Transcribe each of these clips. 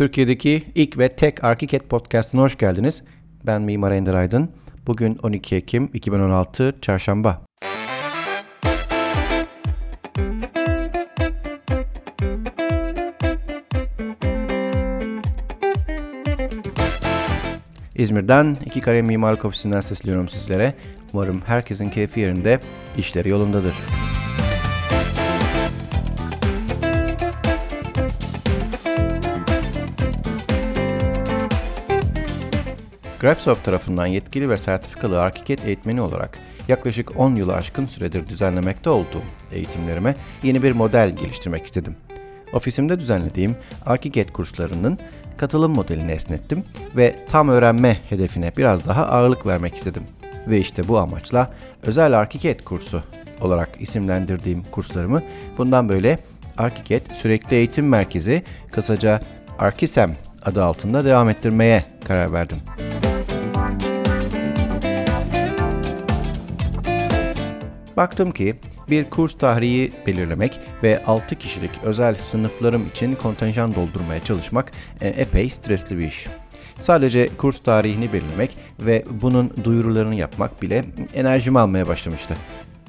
Türkiye'deki ilk ve tek ArchiCAD podcast'ına hoş geldiniz. Ben Mimar Ender Aydın. Bugün 12 Ekim 2016 Çarşamba. İzmir'den iki kare mimarlık ofisinden sesleniyorum sizlere. Umarım herkesin keyfi yerinde, işleri yolundadır. Graphisoft tarafından yetkili ve sertifikalı ArchiCAD eğitmeni olarak yaklaşık 10 yılı aşkın süredir düzenlemekte olduğum eğitimlerime yeni bir model geliştirmek istedim. Ofisimde düzenlediğim ArchiCAD kurslarının katılım modelini esnettim ve tam öğrenme hedefine biraz daha ağırlık vermek istedim. Ve işte bu amaçla özel ArchiCAD kursu olarak isimlendirdiğim kurslarımı bundan böyle ArchiCAD Sürekli Eğitim Merkezi kısaca Archisem adı altında devam ettirmeye karar verdim. Baktım ki bir kurs tarihi belirlemek ve 6 kişilik özel sınıflarım için kontenjan doldurmaya çalışmak e, epey stresli bir iş. Sadece kurs tarihini belirlemek ve bunun duyurularını yapmak bile enerjimi almaya başlamıştı.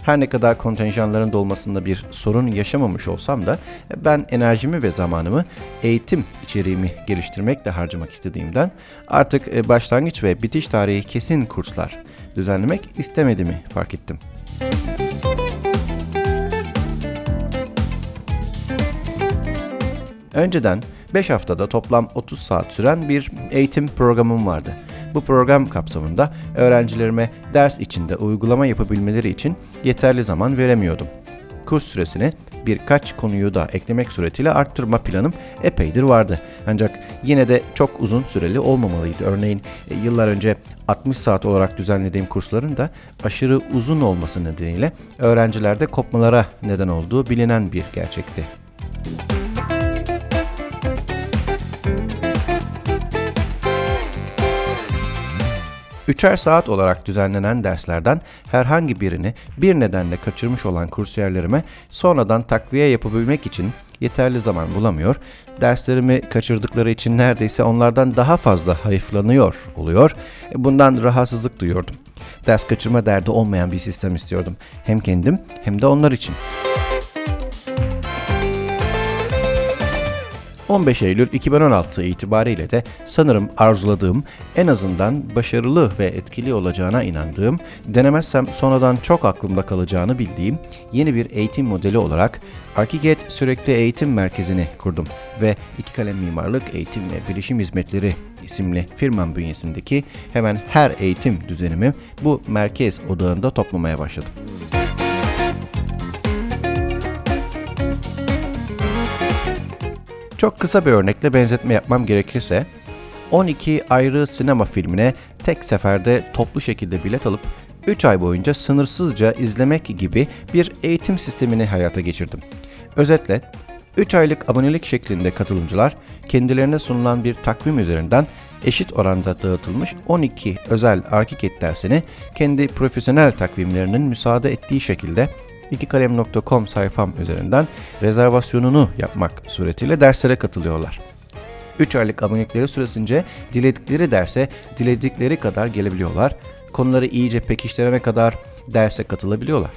Her ne kadar kontenjanların dolmasında bir sorun yaşamamış olsam da ben enerjimi ve zamanımı eğitim içeriğimi geliştirmekle harcamak istediğimden artık e, başlangıç ve bitiş tarihi kesin kurslar düzenlemek istemediğimi fark ettim. Önceden 5 haftada toplam 30 saat süren bir eğitim programım vardı. Bu program kapsamında öğrencilerime ders içinde uygulama yapabilmeleri için yeterli zaman veremiyordum. Kurs süresini birkaç konuyu da eklemek suretiyle arttırma planım epeydir vardı. Ancak yine de çok uzun süreli olmamalıydı. Örneğin e, yıllar önce 60 saat olarak düzenlediğim kursların da aşırı uzun olması nedeniyle öğrencilerde kopmalara neden olduğu bilinen bir gerçekti. Üçer saat olarak düzenlenen derslerden herhangi birini bir nedenle kaçırmış olan kursiyerlerime sonradan takviye yapabilmek için yeterli zaman bulamıyor, derslerimi kaçırdıkları için neredeyse onlardan daha fazla hayıflanıyor oluyor, bundan rahatsızlık duyuyordum. Ders kaçırma derdi olmayan bir sistem istiyordum. Hem kendim hem de onlar için. 15 Eylül 2016 itibariyle de sanırım arzuladığım, en azından başarılı ve etkili olacağına inandığım, denemezsem sonradan çok aklımda kalacağını bildiğim yeni bir eğitim modeli olarak ArchiCAD Sürekli Eğitim Merkezi'ni kurdum ve iki kalem mimarlık eğitim ve bilişim hizmetleri isimli firmam bünyesindeki hemen her eğitim düzenimi bu merkez odağında toplamaya başladım. Çok kısa bir örnekle benzetme yapmam gerekirse, 12 ayrı sinema filmine tek seferde toplu şekilde bilet alıp 3 ay boyunca sınırsızca izlemek gibi bir eğitim sistemini hayata geçirdim. Özetle 3 aylık abonelik şeklinde katılımcılar kendilerine sunulan bir takvim üzerinden eşit oranda dağıtılmış 12 özel ArchiCAD dersini kendi profesyonel takvimlerinin müsaade ettiği şekilde ikikalem.com sayfam üzerinden rezervasyonunu yapmak suretiyle derslere katılıyorlar. 3 aylık abonelikleri süresince diledikleri derse diledikleri kadar gelebiliyorlar. Konuları iyice pekiştirene kadar derse katılabiliyorlar.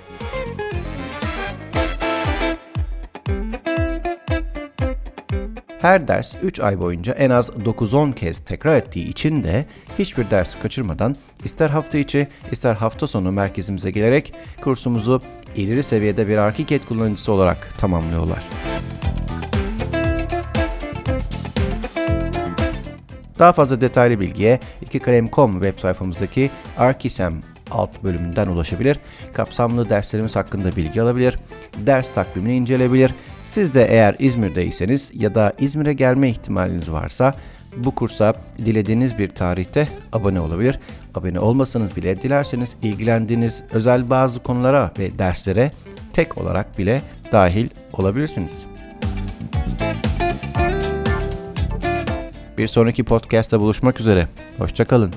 Her ders 3 ay boyunca en az 9-10 kez tekrar ettiği için de hiçbir dersi kaçırmadan ister hafta içi ister hafta sonu merkezimize gelerek kursumuzu ileri seviyede bir ArchiCAD kullanıcısı olarak tamamlıyorlar. Daha fazla detaylı bilgiye ikikalem.com web sayfamızdaki Archisem alt bölümünden ulaşabilir. Kapsamlı derslerimiz hakkında bilgi alabilir. Ders takvimini inceleyebilir. Siz de eğer İzmir'deyseniz ya da İzmir'e gelme ihtimaliniz varsa bu kursa dilediğiniz bir tarihte abone olabilir. Abone olmasanız bile dilerseniz ilgilendiğiniz özel bazı konulara ve derslere tek olarak bile dahil olabilirsiniz. Bir sonraki podcast'ta buluşmak üzere. Hoşçakalın.